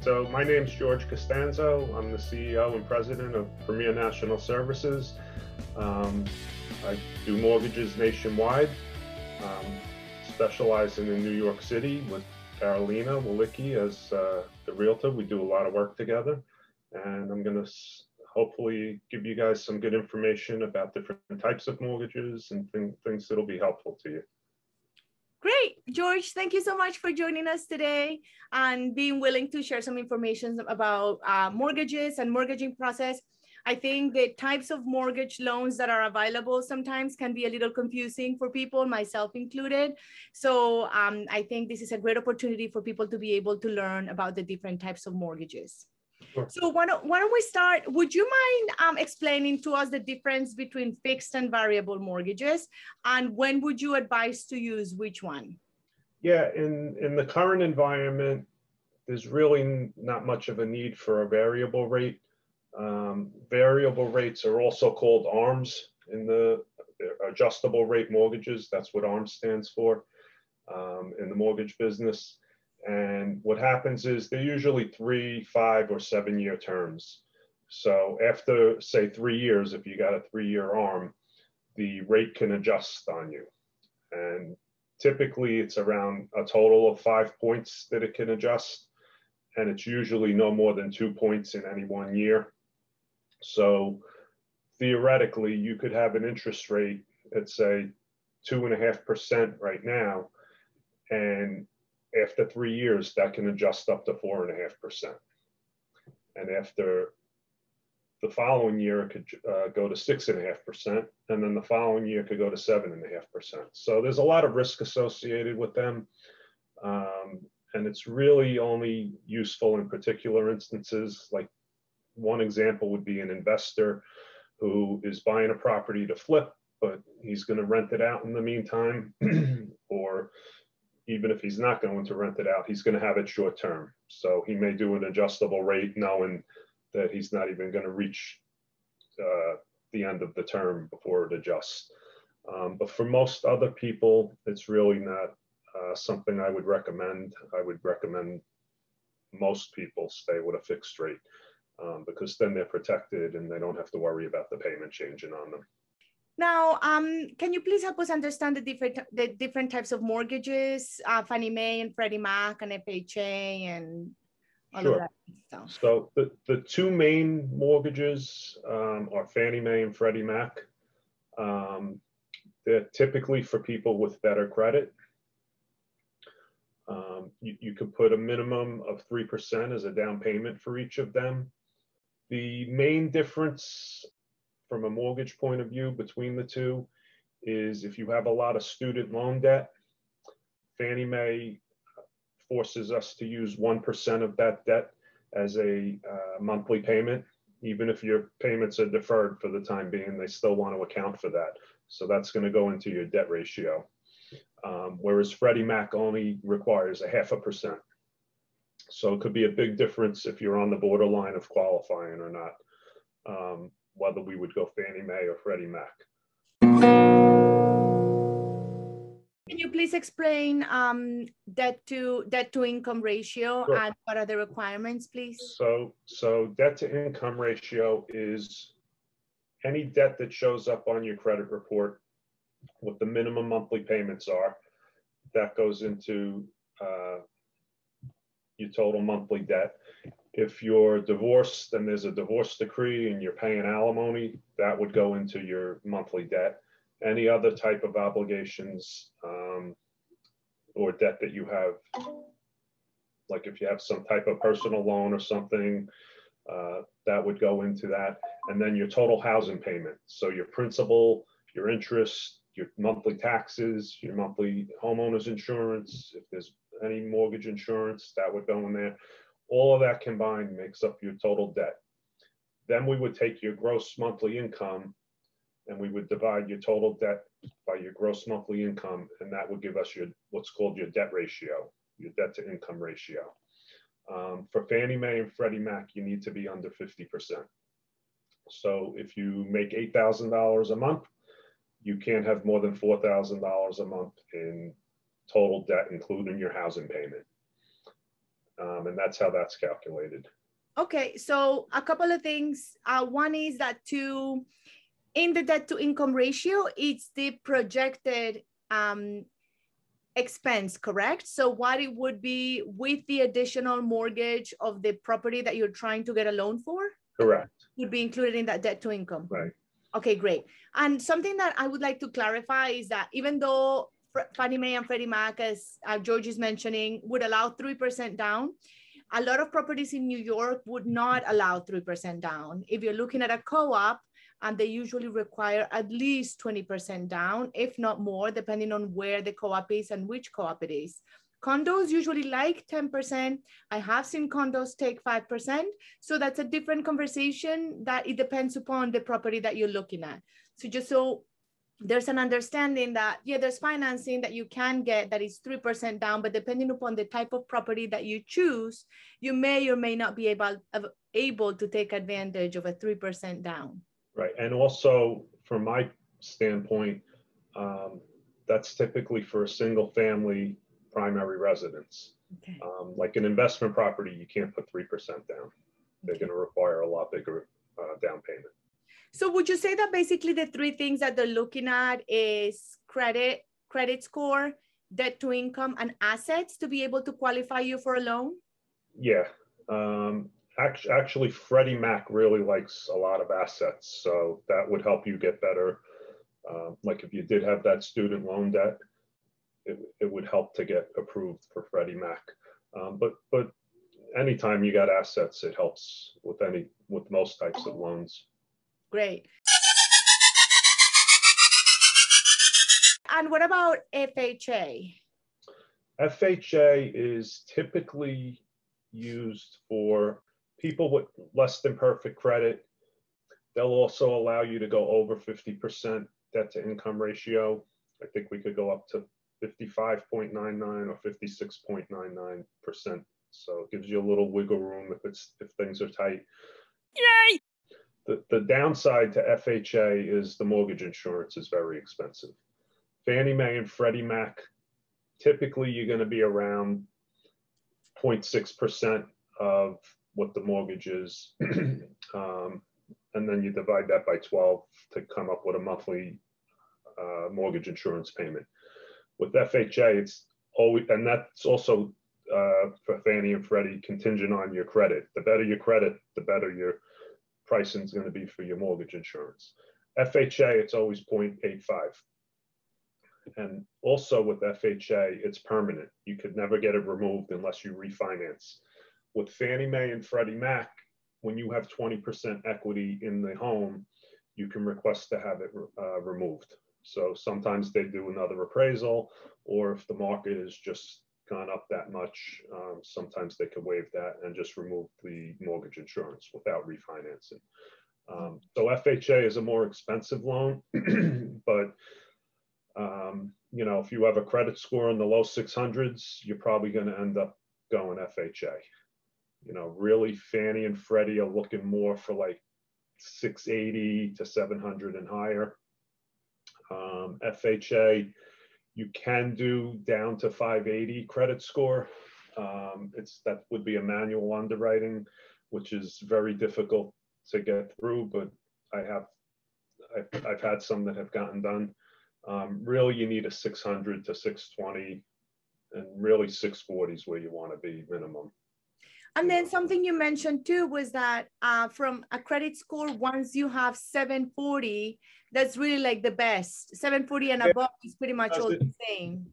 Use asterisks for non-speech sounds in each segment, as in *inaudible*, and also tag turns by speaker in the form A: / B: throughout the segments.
A: So my name's George Costanzo. I'm the CEO and president of Premier National Services. Um, I do mortgages nationwide, um, specializing in New York City with Carolina Walicki as uh, the realtor. We do a lot of work together, and I'm going to hopefully give you guys some good information about different types of mortgages and th things that'll be helpful to you.
B: George. Thank you so much for joining us today and being willing to share some information about uh, mortgages and mortgaging process. I think the types of mortgage loans that are available sometimes can be a little confusing for people, myself included. So um, I think this is a great opportunity for people to be able to learn about the different types of mortgages. Sure. So why don't, why don't we start? Would you mind um, explaining to us the difference between fixed and variable mortgages? And when would you advise to use which one?
A: Yeah, in, in the current environment, there's really not much of a need for a variable rate. Um, variable rates are also called ARMs in the adjustable rate mortgages. That's what ARMS stands for um, in the mortgage business. And what happens is they're usually three, five, or seven year terms. So after, say, three years, if you got a three year arm, the rate can adjust on you. And typically it's around a total of five points that it can adjust. And it's usually no more than two points in any one year. So theoretically, you could have an interest rate at say two and a half percent right now, and after three years, that can adjust up to four and a half percent. And after the following year, it could uh, go to six and a half percent, and then the following year it could go to seven and a half percent. So there's a lot of risk associated with them. Um, and it's really only useful in particular instances. Like one example would be an investor who is buying a property to flip, but he's going to rent it out in the meantime, *clears throat* or even if he's not going to rent it out, he's going to have it short term. So he may do an adjustable rate knowing that he's not even going to reach uh, the end of the term before it adjusts. Um, but for most other people, it's really not uh, something I would recommend. I would recommend most people stay with a fixed rate um, because then they're protected and they don't have to worry about the payment changing on them.
B: Now, um, can you please help us understand the different the different types of mortgages, uh, Fannie Mae and Freddie Mac and FHA and all sure. of that
A: stuff? So the, the two main mortgages um, are Fannie Mae and Freddie Mac. Um, they're typically for people with better credit. Um, you, you could put a minimum of 3% as a down payment for each of them. The main difference from a mortgage point of view between the two is if you have a lot of student loan debt, Fannie Mae forces us to use 1% of that debt as a uh, monthly payment. Even if your payments are deferred for the time being, they still want to account for that. So that's going to go into your debt ratio. Um, whereas Freddie Mac only requires a half a percent. So it could be a big difference if you're on the borderline of qualifying or not. Um, whether we would go Fannie Mae or Freddie Mac.
B: Can you please explain um, debt to debt to income ratio sure. and what are the requirements, please?
A: So, so debt to income ratio is any debt that shows up on your credit report, what the minimum monthly payments are, that goes into uh, your total monthly debt. If you're divorced, then there's a divorce decree and you're paying alimony, that would go into your monthly debt. Any other type of obligations um, or debt that you have, like if you have some type of personal loan or something, uh, that would go into that. And then your total housing payment. So your principal, your interest, your monthly taxes, your monthly homeowners insurance, if there's any mortgage insurance, that would go in there. All of that combined makes up your total debt. Then we would take your gross monthly income and we would divide your total debt by your gross monthly income, and that would give us your what's called your debt ratio, your debt to income ratio. Um, for Fannie Mae and Freddie Mac, you need to be under 50%. So if you make $8,000 a month, you can't have more than $4,000 a month in total debt, including your housing payment. Um, and that's how that's calculated.
B: Okay, so a couple of things. Uh, one is that to in the debt to income ratio, it's the projected um, expense, correct? So what it would be with the additional mortgage of the property that you're trying to get a loan for?
A: Correct.
B: Would be included in that debt to income.
A: Right.
B: Okay, great. And something that I would like to clarify is that even though Fannie Mae and Freddie Mac, as uh, George is mentioning, would allow 3% down, a lot of properties in New York would not allow 3% down. If you're looking at a co-op, and they usually require at least 20% down, if not more, depending on where the co-op is and which co-op it is. Condos usually like 10%. I have seen condos take 5%. So that's a different conversation that it depends upon the property that you're looking at. So just so there's an understanding that, yeah, there's financing that you can get that is 3% down, but depending upon the type of property that you choose, you may or may not be able, able to take advantage of a 3% down.
A: Right. And also, from my standpoint, um, that's typically for a single family primary residence. Okay. Um, like an investment property, you can't put 3% down. They're okay. going to require a lot bigger uh, down payment.
B: So would you say that basically the three things that they're looking at is credit, credit score, debt to income, and assets to be able to qualify you for a loan?
A: Yeah. Um, actually, actually, Freddie Mac really likes a lot of assets, so that would help you get better. Uh, like if you did have that student loan debt, it, it would help to get approved for Freddie Mac. Um, but but anytime you got assets, it helps with any with most types of loans.
B: Great. And what about FHA?
A: FHA is typically used for people with less than perfect credit. They'll also allow you to go over 50% debt to income ratio. I think we could go up to 55.99 or 56.99%. So it gives you a little wiggle room if it's if things are tight.
B: Yay!
A: The, the downside to FHA is the mortgage insurance is very expensive. Fannie Mae and Freddie Mac, typically you're going to be around 0.6% of what the mortgage is. *clears throat* um, and then you divide that by 12 to come up with a monthly uh, mortgage insurance payment. With FHA, it's always, and that's also uh, for Fannie and Freddie contingent on your credit. The better your credit, the better your pricing is going to be for your mortgage insurance. FHA, it's always 0.85. And also with FHA, it's permanent. You could never get it removed unless you refinance. With Fannie Mae and Freddie Mac, when you have 20% equity in the home, you can request to have it uh, removed. So sometimes they do another appraisal, or if the market has just gone up that much, um, sometimes they could waive that and just remove the mortgage insurance without refinancing. Um, so FHA is a more expensive loan, *clears throat* but um, you know, if you have a credit score in the low 600s, you're probably going to end up going FHA. You know, really, Fannie and Freddie are looking more for like 680 to 700 and higher. Um, FHA, you can do down to 580 credit score. Um, it's that would be a manual underwriting, which is very difficult to get through, but I have I've, I've had some that have gotten done. Um, really, you need a 600 to 620, and really 640 is where you want to be minimum.
B: And then something you mentioned too was that uh, from a credit score, once you have 740, that's really like the best. 740 and above is pretty much all the same.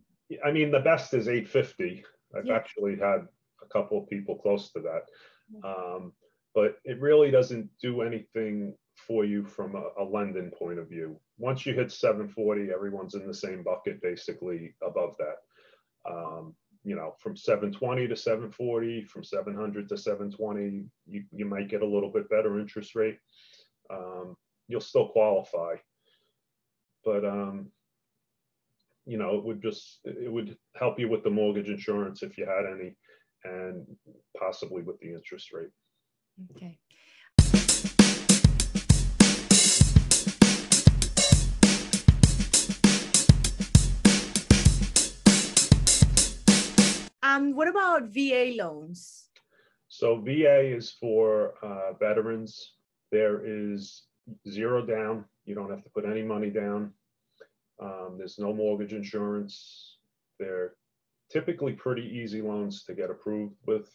A: I mean, the best is 850. I've yeah. actually had a couple of people close to that. Um, but it really doesn't do anything for you from a, a lending point of view. Once you hit 740, everyone's in the same bucket basically above that. Um, you know, from 720 to 740, from 700 to 720, you, you might get a little bit better interest rate. Um, you'll still qualify, but um, you know, it would just it would help you with the mortgage insurance if you had any, and possibly with the interest rate.
B: Okay. Um, what about VA loans?
A: So VA is for uh, veterans. There is zero down. You don't have to put any money down. Um, there's no mortgage insurance. They're typically pretty easy loans to get approved with.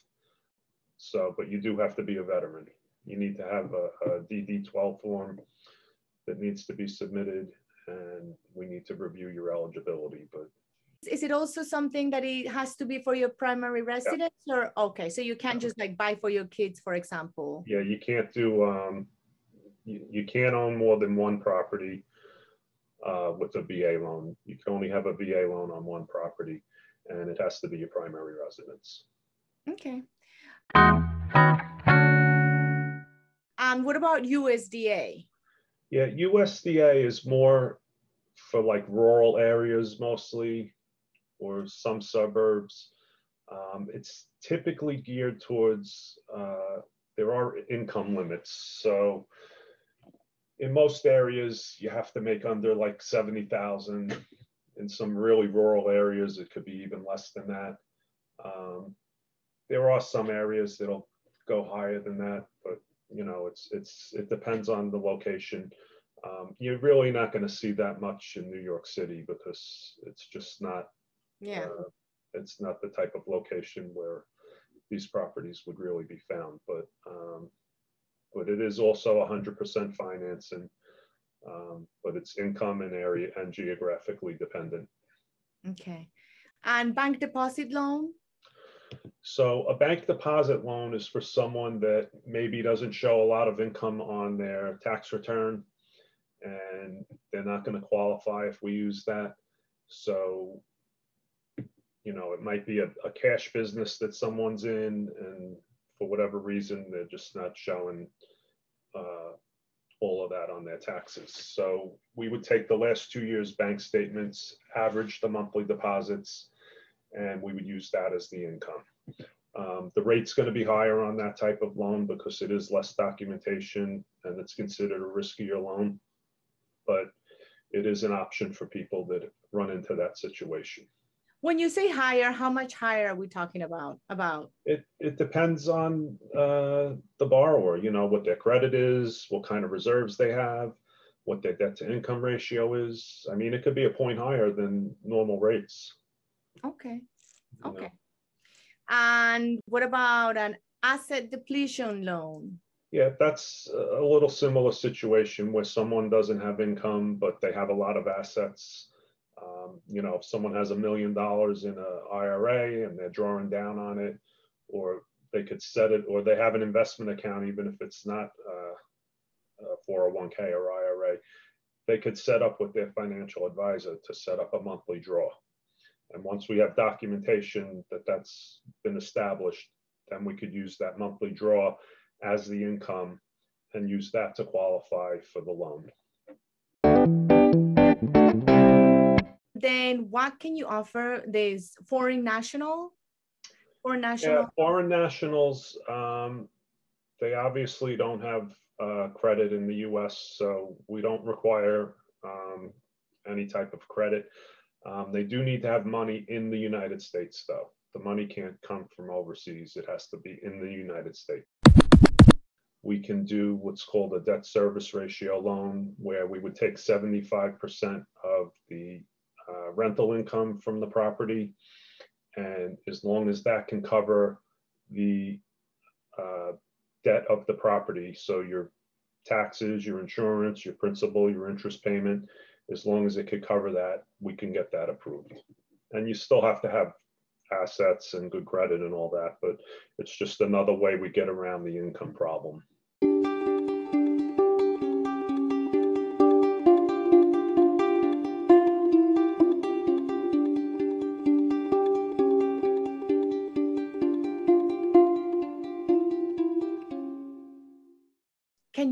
A: So, but you do have to be a veteran. You need to have a, a DD12 form that needs to be submitted and we need to review your eligibility, but
B: is it also something that it has to be for your primary residence yeah. or okay so you can't just like buy for your kids for example?
A: Yeah you can't do um you, you can't own more than one property uh, with a va loan. You can only have a va loan on one property and it has to be your primary residence.
B: Okay. And what about usda
A: yeah usda is more for like rural areas mostly or some suburbs. Um, it's typically geared towards, uh, there are income limits. So in most areas, you have to make under like 70,000. In some really rural areas, it could be even less than that. Um, there are some areas that'll go higher than that, but you know, it's it's it depends on the location. Um, you're really not going to see that much in New York City because it's just not
B: yeah. Uh,
A: it's not the type of location where these properties would really be found, but um, but it is also 100% financing, um, but it's income and area and geographically dependent.
B: Okay. And bank deposit loan?
A: So a bank deposit loan is for someone that maybe doesn't show a lot of income on their tax return and they're not going to qualify if we use that. So you know, it might be a, a cash business that someone's in, and for whatever reason, they're just not showing uh, all of that on their taxes. So we would take the last two years' bank statements, average the monthly deposits, and we would use that as the income. Um, the rate's going to be higher on that type of loan because it is less documentation and it's considered a riskier loan, but it is an option for people that run into that situation.
B: When you say higher, how much higher are we talking about? About
A: it, it depends on uh, the borrower. You know what their credit is, what kind of reserves they have, what their debt to income ratio is. I mean, it could be a point higher than normal rates.
B: Okay. Okay. Know. And what about an asset depletion loan?
A: Yeah, that's a little similar situation where someone doesn't have income, but they have a lot of assets um, you know, if someone has a million dollars in a IRA and they're drawing down on it, or they could set it, or they have an investment account, even if it's not uh, a 401k or IRA, they could set up with their financial advisor to set up a monthly draw. And once we have documentation that that's been established, then we could use that monthly draw as the income and use that to qualify for the loan
B: then what can you offer this foreign national?
A: Foreign national. yeah, foreign nationals um, they obviously don't have uh, credit in the us so we don't require um, any type of credit. Um, they do need to have money in the united states though. The money can't come from overseas. It has to be in the united states. We can do what's called a debt service ratio loan where we would take 75% of the uh, rental income from the property. And as long as that can cover the uh, debt of the property, so your taxes, your insurance, your principal, your interest payment, as long as it could cover that, we can get that approved. And you still have to have assets and good credit and all that, but it's just another way we get around the income problem.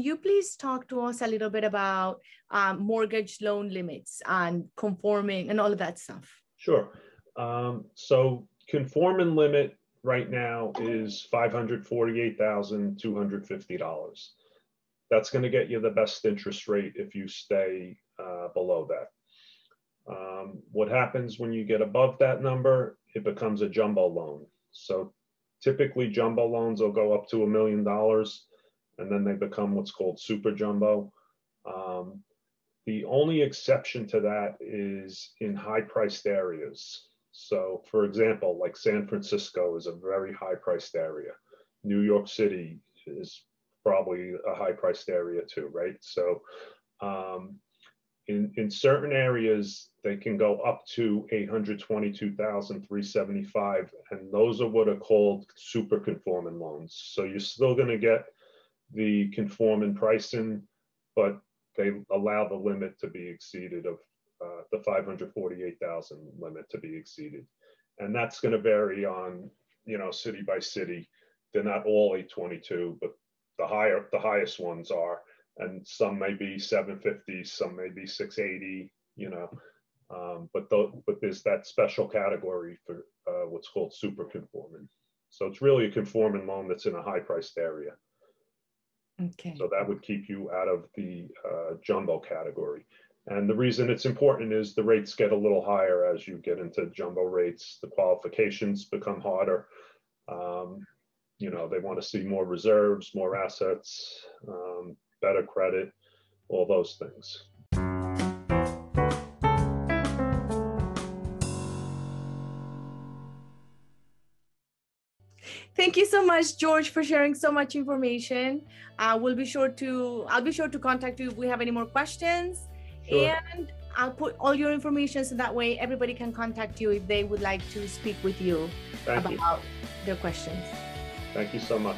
B: Can you please talk to us a little bit about um, mortgage loan limits and conforming and all of that stuff?
A: Sure. Um, so conforming limit right now is $548,250. That's going to get you the best interest rate if you stay uh, below that. Um, what happens when you get above that number it becomes a jumbo loan. So typically jumbo loans will go up to a million dollars and then they become what's called super jumbo. Um, the only exception to that is in high priced areas. So, for example, like San Francisco is a very high priced area. New York City is probably a high priced area too, right? So, um, in, in certain areas, they can go up to 822,375, and those are what are called super conforming loans. So you're still going to get the conforming pricing, but they allow the limit to be exceeded of uh, the 548,000 limit to be exceeded. And that's going to vary on, you know, city by city. They're not all 822, but the higher, the highest ones are. And some may be 750, some may be 680, you know. Um, but, the, but there's that special category for uh, what's called super conforming. So it's really a conforming loan that's in a high priced area.
B: Okay.
A: So that would keep you out of the uh, jumbo category. And the reason it's important is the rates get a little higher as you get into jumbo rates. The qualifications become harder. Um, you know, they want to see more reserves, more assets, um, better credit, all those things.
B: Thank you so much, George, for sharing so much information. Uh, we'll be sure to, I'll be sure to contact you if we have any more questions. Sure. And I'll put all your information so that way everybody can contact you if they would like to speak with you
A: Thank
B: about
A: you.
B: their questions.
A: Thank you so much.